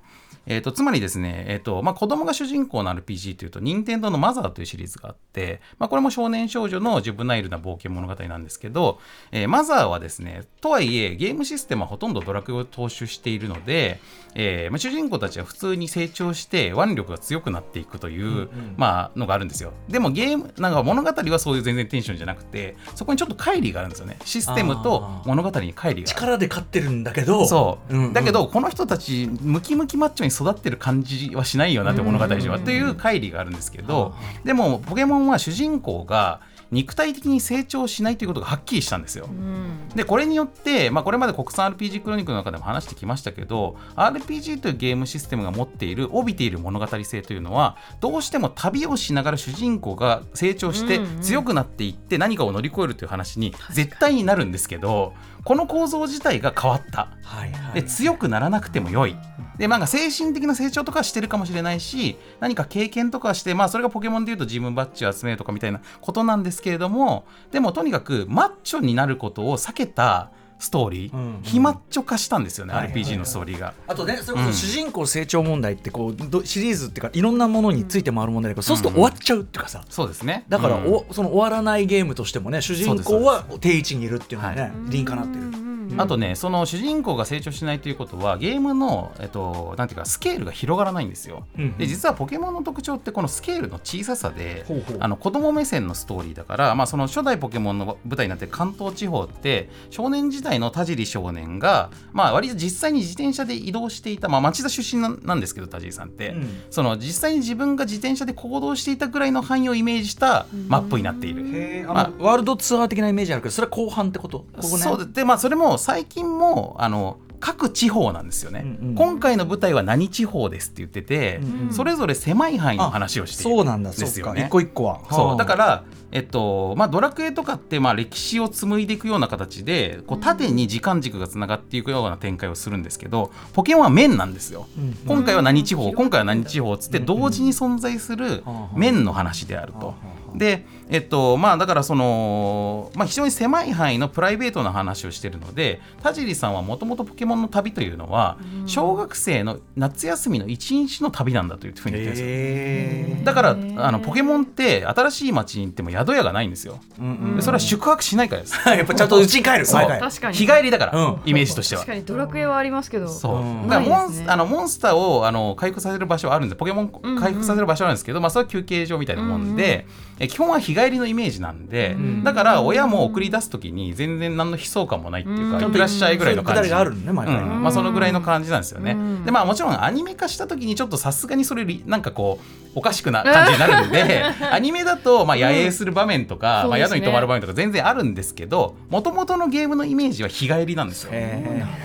Speaker 3: えー、とつまりですね、えーとまあ、子供が主人公の RPG というと任天堂のマザーというシリーズがあって、まあ、これも少年少女のジュブナイルな冒険物語なんですけど、えーマザーはですねとはいえゲームシステムはほとんどドラクエを踏襲しているので、えーまあ、主人公たちは普通に成長して腕力が強くなっていくという、まあ、のがあるんですよ。でもゲームなんか物語はそういう全然テンションじゃなくてそこにちょっと乖離があるんですよね。システムと物語に乖離が
Speaker 1: 力で勝ってるんだけど。
Speaker 3: そう、
Speaker 1: んん。
Speaker 3: だけどこの人たちムキムキマッチョに育ってる感じはしないよなって物語上はっていう乖離があるんですけどでもポケモンは主人公が肉体的に成長しないということがはっきりしたんですよ。
Speaker 2: うん。
Speaker 3: でこれによって、まあ、これまで国産 RPG クロニクルの中でも話してきましたけど RPG というゲームシステムが持っている帯びている物語性というのはどうしても旅をしながら主人公が成長して強くなっていって何かを乗り越えるという話に。絶対になるんですけどこの構造自体が変わった。
Speaker 1: はいはい
Speaker 3: で強くならなくても良い。でなんか精神的な成長とかはしてるかもしれないし何か経験とかはしてまあそれがポケモンでいうとジムバッジを集めるとかみたいなことなんですけれどもでもとにかくマッチョになることを避けたストーリー、
Speaker 1: うんうん。
Speaker 3: 非マッチョ化したんですよね、RPG のストーリーが。
Speaker 1: あとねそれこ
Speaker 3: うん。
Speaker 1: そ主人公成長問題ってこうどシリーズっていうかいろんなものについて回る問題だけど、そうすると終わっちゃうっていうかさ、
Speaker 3: そうですね。
Speaker 1: だから
Speaker 3: うん。
Speaker 1: お、その終わらないゲームとしてもね主人公は定位置にいるっていうのはね、
Speaker 3: はい。
Speaker 1: 理にかなってる。
Speaker 3: あとねその主人公が成長しないということはゲームの、えっと、なんていうかスケールが広がらないんですよ。
Speaker 1: うん
Speaker 3: で実はポケモンの特徴ってこのスケールの小ささで
Speaker 1: ほうほう。
Speaker 3: あの子供目線のストーリーだから、まあ、その初代ポケモンの舞台になってる関東地方って少年時代の田尻少年が、まあ、割と実際に自転車で移動していた、まあ、町田出身なんですけど田尻さんって、
Speaker 1: うん。
Speaker 3: その実際に自分が自転車で行動していたぐらいの範囲をイメージしたマップになっている。まあ
Speaker 1: ワールドツアー的なイメージあるけどそれは後半ってこと？ここね。
Speaker 3: そう。ででまあそれも最近もあの各地方なんですよね、
Speaker 1: うんうん。
Speaker 3: 今回の舞台は何地方ですって言ってて、
Speaker 1: うんうん。
Speaker 3: それぞれ狭い範囲の話をしている
Speaker 1: んだ
Speaker 3: ですよね。
Speaker 1: 一個一個は。
Speaker 3: そう。だ
Speaker 1: ら
Speaker 3: から、えっとまあ、ドラクエとかってまあ歴史を紡いでいくような形でこう縦に時間軸がつながっていくような展開をするんですけどポケモンは面なんですよ。
Speaker 1: うん
Speaker 3: 今回は何地方、
Speaker 2: うん
Speaker 3: 今回は何地方っつって同時に存在する面の話であると。で、えっとまあ、だからその、まあ、非常に狭い範囲のプライベートな話をしているので田尻さんはもともとポケモンの旅というのは、小学生の夏休みの一日の旅なんだというふうに言ってるんですだからあのポケモンって新しい街に行っても宿屋がないんですよ。
Speaker 1: ー
Speaker 3: でそれは宿泊しないからです。
Speaker 1: やっぱちゃんと家に帰る。
Speaker 3: そう。
Speaker 2: 確かに。
Speaker 3: 日帰りだから、
Speaker 1: うん。
Speaker 3: イメージとしては。
Speaker 2: 確。かにドラクエはありますけど。
Speaker 3: そう。
Speaker 1: うん。
Speaker 3: だからモン
Speaker 2: ね
Speaker 3: あのモンスターをあの回復させる場所はあるんでポケモン
Speaker 2: うんうん
Speaker 3: 回復させる場所はあるんですけど、まあ、それは休憩所みたいなもんで、え基本は日帰りのイメージなんで、
Speaker 2: うん。
Speaker 3: だから親も送り出す時に全然何の悲壮感もないっていうか、
Speaker 2: うん。
Speaker 3: いってらっしゃいぐらいの感じ。
Speaker 1: があるのね
Speaker 3: まあ、そのぐらいの感じなんですよね。
Speaker 2: うん。
Speaker 3: でまあもちろんアニメ化した時にちょっとさすがにそれりなんかこうおかしくな感じになるんで アニメだとまあ野営する場面とか、まあ、
Speaker 2: そうですね。
Speaker 3: 宿に泊まる場面とか全然あるんですけどもともとのゲームのイメージは日帰りなんですよ。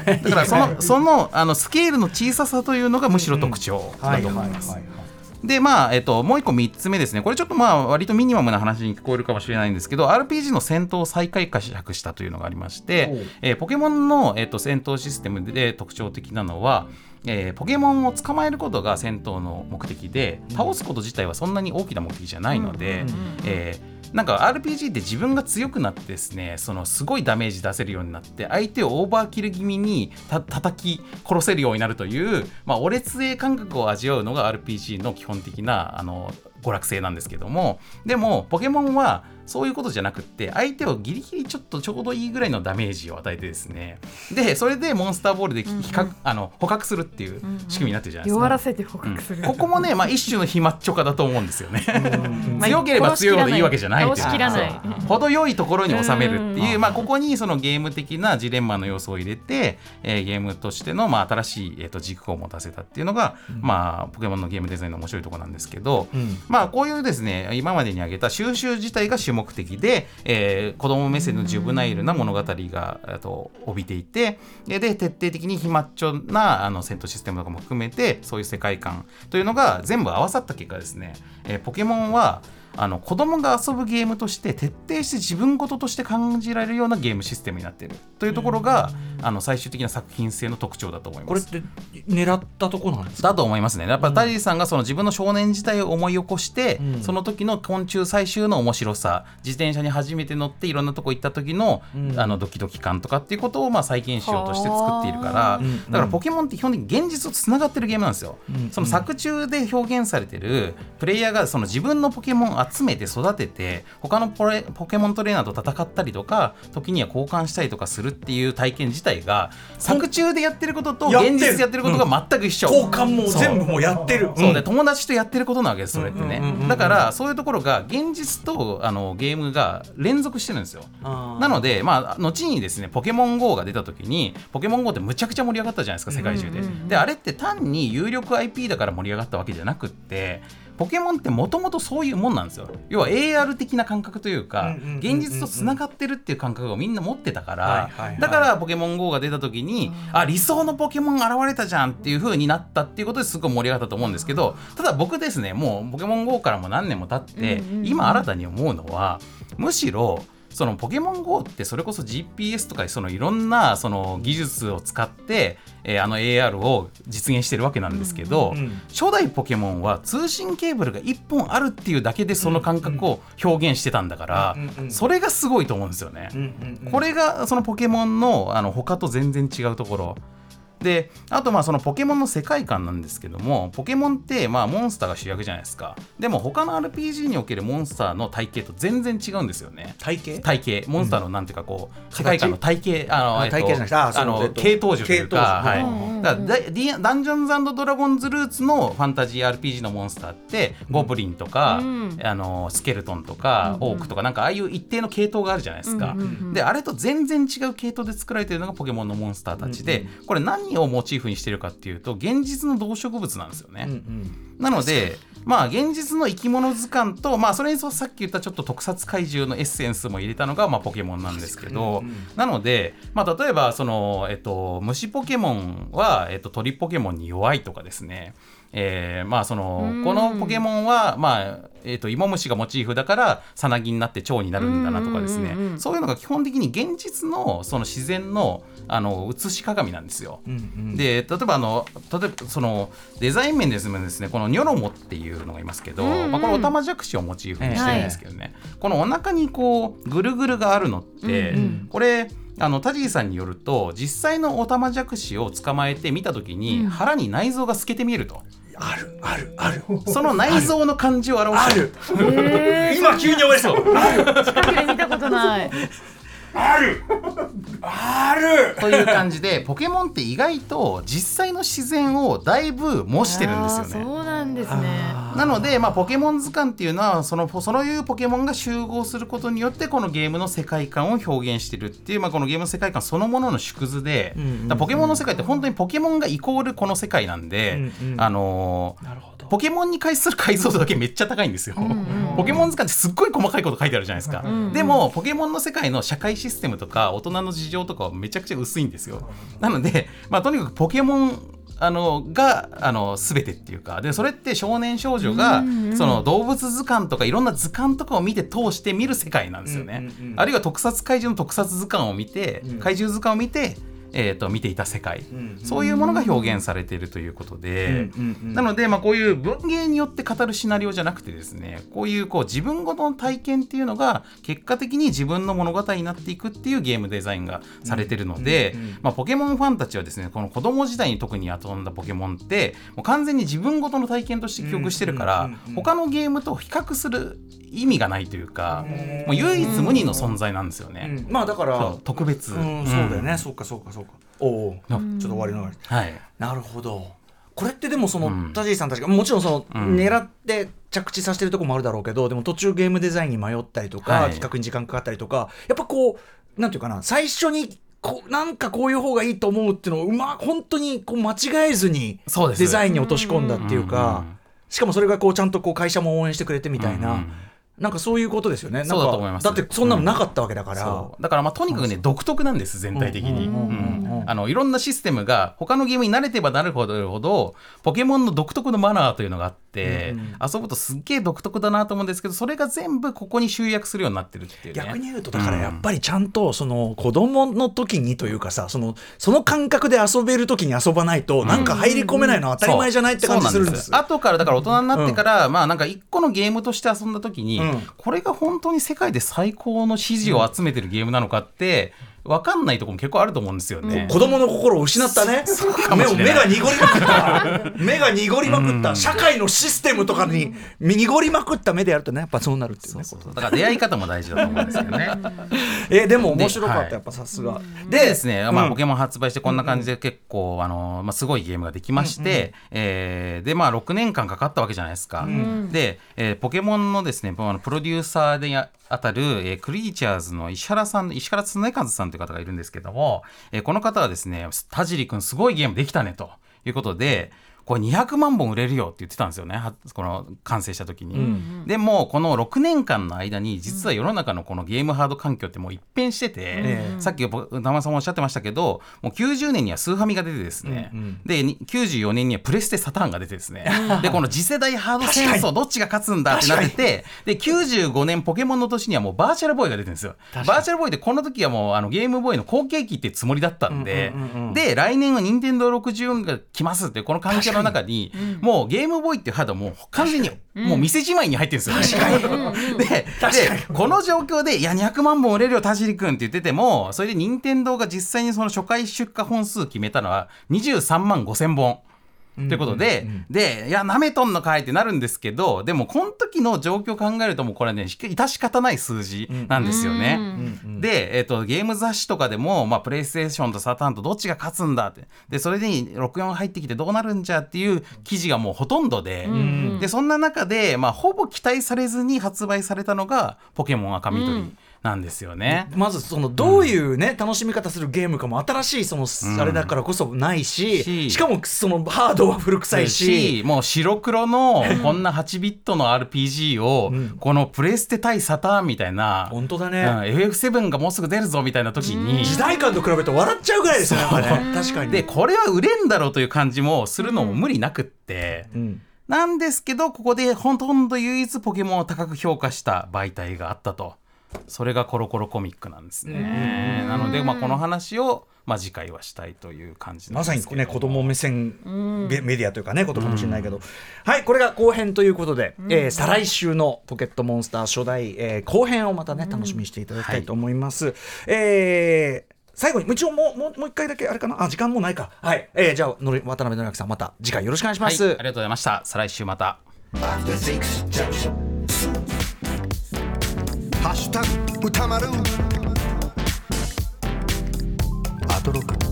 Speaker 3: だ。からそのそのあのスケールの小ささというのがむしろ特徴だと思います。でまあえっと、もう一個3つ目ですね、これちょっとまあ割とミニマムな話に聞こえるかもしれないんですけど、RPG の戦闘を再開解釈したというのがありまして、えーポケモンの、えっと、戦闘システムで特徴的なのは、えーポケモンを捕まえることが戦闘の目的で、倒すこと自体はそんなに大きな目的じゃないので、えーなんか RPG って自分が強くなってですねそのすごいダメージ出せるようになって相手をオーバーキル気味にた叩き殺せるようになるという、まあ、オレツエ感覚を味わうのが RPG の基本的なあの娯楽性なんですけどもでもポケモンはそういうことじゃなくって相手をギリギリちょっとちょうどいいぐらいのダメージを与えてですね。でそれでモンスターボールで比較、あの捕獲するっていう仕組みになってるじゃないですか。
Speaker 2: 弱らせて捕獲する、
Speaker 3: うん。ここもね、まあ、一種の非マッチョ化だと思うんですよね。
Speaker 2: まあ
Speaker 3: 強ければ強いほどいいわけじゃないってい程よいところに収めるっていうう、
Speaker 1: ん
Speaker 3: まあ、ここにそのゲーム的なジレンマの要素を入れて、えーゲームとしてのまあ新しい、えー、と軸を持たせたっていうのが、まあ、ポケモンのゲームデザインの面白いところなんですけど、
Speaker 1: うん。
Speaker 3: まあ、こういうですね今までに挙げた収集自体が主目目的で、えー、子供目線のジュブナイルな物語がと帯びていてで徹底的に非マッチョなあの戦闘システムとかも含めてそういう世界観というのが全部合わさった結果ですね、えーポケモンはあの子供が遊ぶゲームとして徹底して自分事として感じられるようなゲームシステムになっているというところがあの最終的な作品性の特徴だと思います。
Speaker 1: これって狙ったとこなんですか？
Speaker 3: だと思いますね。やっぱタリーさんがその自分の少年時代を思い起こして、
Speaker 1: うん。
Speaker 3: その時の昆虫採集の面白さ、自転車に初めて乗っていろんなとこ行った時の、
Speaker 1: うん。
Speaker 3: あのドキドキ感とかっていうことをまあ再現しようとして作っているから、
Speaker 1: うん。
Speaker 3: だからポケモンって基本的に現実とつながってるゲームなんですよ。
Speaker 1: うん。
Speaker 3: その作中で表現されてるプレイヤーがその自分のポケモンを集めて育てて他のポレポケモントレーナーと戦ったりとか時には交換したりとかするっていう体験自体が作中でやってることと現実でやってることが全く一緒。
Speaker 1: 交換も全部もうやってる。
Speaker 3: そう。で
Speaker 1: ん。
Speaker 3: 友達とやってることなわけですそれってね、
Speaker 1: うんうんうんうん
Speaker 3: だからそういうところが現実とあのゲームが連続してるんですよ。なので、まあ、後にですねポケモン GO が出た時にポケモン GO ってむちゃくちゃ盛り上がったじゃないですか世界中で、
Speaker 2: うんうんうん
Speaker 3: であれって単に有力 IP だから盛り上がったわけじゃなくってポケモンってもともとそういうもんなんですよ。要は AR 的な感覚というか、現実とつながってるっていう感覚をみんな持ってたから、だからポケモン GO が出た時に、あ理想のポケモン現れたじゃんっていう風になったっていうことですごい盛り上がったと思うんですけどただ僕ですねもうポケモン GO からも何年も経って、今新たに思うのはむしろそのポケモン GO ってそれこそ GPS とかそのいろんなその技術を使って、えーあの AR を実現してるわけなんですけど、
Speaker 1: うん
Speaker 3: 初代ポケモンは通信ケーブルが1本あるっていうだけでその感覚を表現してたんだから、
Speaker 1: うんうんうん。
Speaker 3: それがすごいと思うんですよね。
Speaker 1: うんうんうん。
Speaker 3: これがそのポケモンのあの他と全然違うところであとまあそのポケモンの世界観なんですけどもポケモンってまあモンスターが主役じゃないですか。でも他の RPG におけるモンスターの体型と全然違うんですよね。
Speaker 1: 体型
Speaker 3: 体型モンスターのなんていうかこう、世界観の体型あの、
Speaker 1: あ
Speaker 3: えっと
Speaker 1: 体型じゃなくてあ
Speaker 3: あの系統樹というか、
Speaker 1: 系統樹
Speaker 3: はい。
Speaker 2: うんうんうん。
Speaker 3: だダンジョンズドラゴンズルーツのファンタジー RPG のモンスターってゴブリンとか、
Speaker 2: うん。
Speaker 3: あのスケルトンとか、
Speaker 2: うんうん。
Speaker 3: オークとかなんかああいう一定の系統があるじゃないですか、
Speaker 2: うんうんうん。
Speaker 3: であれと全然違う系統で作られているのがポケモンのモンスターたちで、これ何をモチーフにしてるかっていうと現実の動植物なんですよね。
Speaker 1: うんうん。
Speaker 3: なのでまあ現実の生き物図鑑と、まあ、それにそうさっき言ったちょっと特撮怪獣のエッセンスも入れたのが、まあ、ポケモンなんですけど、
Speaker 1: うんうん。
Speaker 3: なので、まあ、例えばその、えっと、虫ポケモンは、えっと、鳥ポケモンに弱いとかですね。えーまあその
Speaker 2: うん。
Speaker 3: このポケモンは、まあえー、と芋虫がモチーフだからさなぎになって蝶になるんだなとかですね、
Speaker 2: うんうんうんうん。
Speaker 3: そういうのが基本的に現実のその自然のあの写し鏡なんですよ。
Speaker 1: うんうん。
Speaker 3: で例えばあの例えばそのデザイン面ですもですねこのニョロモっていうのがいますけど、
Speaker 2: うんうん。
Speaker 3: まあ、これオタマジャクシをモチーフにしてるんですけどね、このお腹にこうぐるぐるがあるのって、
Speaker 2: うんうん。
Speaker 3: これあのタジーさんによると実際のオタマジャクシを捕まえて見た時に、
Speaker 2: うん。
Speaker 3: 腹に内臓が透けて見えると
Speaker 1: あるあるある。
Speaker 3: その内臓の感じを表してる。
Speaker 2: え
Speaker 1: 今急に思い出した
Speaker 2: 近くで見たことない。
Speaker 1: ある。ある。
Speaker 3: という感じでポケモンって意外と実際の自然をだいぶ模してるんですよね。
Speaker 2: そうなんですね。
Speaker 3: なので、まあ、ポケモン図鑑っていうのはそのそういうポケモンが集合することによってこのゲームの世界観を表現してるっていう、まあ、このゲームの世界観そのものの縮図で、ポケモンの世界って本当にポケモンがイコールこの世界なんで、
Speaker 1: うんうん
Speaker 3: あのーポケモンに対する解像度だけめっちゃ高いんですよ。
Speaker 2: んうん
Speaker 3: ポケモン図鑑ってすっごい細かいこと書いてあるじゃないですか。
Speaker 2: んうん
Speaker 3: でもポケモンの世界の社会システムとか大人の事情とかはめちゃくちゃ薄いんですよ。なので、まあ、とにかくポケモンあのがあの全てっていうかでそれって少年少女が、
Speaker 2: うんうん
Speaker 3: その動物図鑑とかいろんな図鑑とかを見て通して見る世界なんですよね。
Speaker 1: うんうんうん。
Speaker 3: あるいは特撮怪獣の特撮図鑑を見て、
Speaker 1: うん。
Speaker 3: 怪獣図鑑を見て、えー、と見ていた世界、
Speaker 1: うん
Speaker 3: そういうものが表現されているということで。
Speaker 1: うんうんうん
Speaker 3: なので、まあ、こういう文芸によって語るシナリオじゃなくてですねこういうこう自分ごとの体験っていうのが結果的に自分の物語になっていくっていうゲームデザインがされてるので、
Speaker 1: うんうんうん。
Speaker 3: まあ、ポケモンファンたちはですねこの子供時代に特に遊んだポケモンってもう完全に自分ごとの体験として記憶してるから、
Speaker 1: うんうんうんうん。
Speaker 3: 他のゲームと比較する意味がないというか、もう唯一無二の存在なんですよね。
Speaker 1: うん。まあだから
Speaker 3: 特別、
Speaker 1: うんそうだよね、そうかそうかそうか。おおちょっと終わりの
Speaker 3: はい。
Speaker 1: なるほど。これってでもその、
Speaker 3: うん。
Speaker 1: 田尻さんたちがもちろんその、
Speaker 3: うん。
Speaker 1: 狙って着地させてるところもあるだろうけどでも途中ゲームデザインに迷ったりとか、
Speaker 3: はい。
Speaker 1: 企画に時間かかったりとかやっぱこうなんていうかな最初にこうなんかこういう方がいいと思うっていうのをうま本当にこう間違えずに
Speaker 3: そうです。
Speaker 1: デザインに落とし込んだっていうか、しかもそれがこうちゃんとこう会社も応援してくれてみたいな、
Speaker 3: うんうん
Speaker 1: なんかそういうことですよね。
Speaker 3: そうだと思います。
Speaker 1: だってそんなのなかったわけだから、
Speaker 3: そう。だからまあとにかくね独特なんです全体的に。
Speaker 1: うんうんうんうん。
Speaker 3: うん。あのいろんなシステムが他のゲームに慣れてばなるほどほどポケモンの独特のマナーというのがあって、遊ぶとすっげえ独特だなと思うんですけどそれが全部ここに集約するようになってるっていうね。
Speaker 1: 逆に言うとだからやっぱりちゃんとその子供の時にというかさそのその感覚で遊べる時に遊ばないとなんか入り込めないのは当たり前じゃないって感じするんです
Speaker 3: そうなん後からだから大人になってから、まあなんか一個のゲームとして遊んだ時に、
Speaker 1: うん
Speaker 3: これが本当に世界で最高の支持を集めてるゲームなのかって分かんないところも結構あると思うんですよね。
Speaker 1: 子供の心を失ったね。目を目が濁りまくった。目が濁りまくった。社会のシステムとかに濁りまくった目でやるとねやっぱそうなるっていうね。
Speaker 3: だから出会い方も大事だと思うんですけどね。
Speaker 1: えでも面白かっ
Speaker 3: ではい。
Speaker 1: たやっぱさすが。
Speaker 3: でですね、まあ、
Speaker 1: うん
Speaker 3: ポケモン発売してこんな感じで結構、あのまあ、すごいゲームができまして、えーでまあ6年間かかったわけじゃないですか。で、えーポケモンのですねあのプロデューサーでああたる、えークリーチャーズの石原さん石原恒和さんという方がいるんですけども、えーこの方はですね田尻くんすごいゲームできたねということでこれ200万本売れるよって言ってたんですよね。はこの完成した時に、でもこの6年間の間に実は世の中のこのゲームハード環境ってもう一変してて、
Speaker 1: え
Speaker 3: さっき玉間さんもおっしゃってましたけどもう90年にはスーファミが出てですね、でに94年にはプレステサターンが出てですね、でこの次世代ハード戦争どっちが勝つんだってなっててで95年ポケモンの年にはもうバーチャルボーイが出てるんですよ。バーチャルボーイでこの時はもうあのゲームボーイの後継機ってつもりだったんで、で来年は任天堂64が来ますってこの環境の中にもうゲームボーイっていうハードはもう完全にもう店じまいに入ってるんですよ。ね。ででこの状況で「いや200万本売れるよ田尻君」って言っててもそれで任天堂が実際にその初回出荷本数決めたのは23万5千本。ということで、で、いや、なめとんのかいってなるんですけど、でも、この時の状況を考えると、もうこれね、し致し方ない数字なんですよね。で、えっ、と、ゲーム雑誌とかでも、まあ、プレイステーションとサターンとどっちが勝つんだって。で、それに64入ってきてどうなるんじゃっていう記事がもうほとんどで、で、そんな中で、まあ、ほぼ期待されずに発売されたのが、ポケモン赤緑なんですよね。
Speaker 1: まずそのどういうね、楽しみ方するゲームかも新しいその、あれだからこそないし
Speaker 3: し。
Speaker 1: しかもそのハードは古臭いし。
Speaker 3: もう白黒のこんな8ビットの RPG をこのプレステ対サターンみたいな、
Speaker 1: 本当だね、
Speaker 3: うん、FF7 がもうすぐ出るぞみたいな時に
Speaker 1: 時代感と比べると笑っちゃうぐらいですよね。確かに。
Speaker 3: でこれは売れんだろうという感じもするのも無理なくって、
Speaker 1: うん。
Speaker 3: なんですけどここでほとんど唯一ポケモンを高く評価した媒体があったとそれがコロコロコミックなんですね。なので、まあ、この話を、まあ、次回はしたいという感じ
Speaker 1: まさにね子供目線メメディアというかねことかもしれないけど、はいこれが後編ということで、えー再来週の「ポケットモンスター」初代、えー後編をまたね楽しみにしていただきたいと思います。えー最後に一応もうもうもう一回だけあれかな？あ時間もうないか。はい、えーじゃあのり渡辺則明さんまた次回よろしくお願いします。
Speaker 3: はい、ありがとうございました。再来週また
Speaker 4: ハッシュタグ歌丸。アトロク。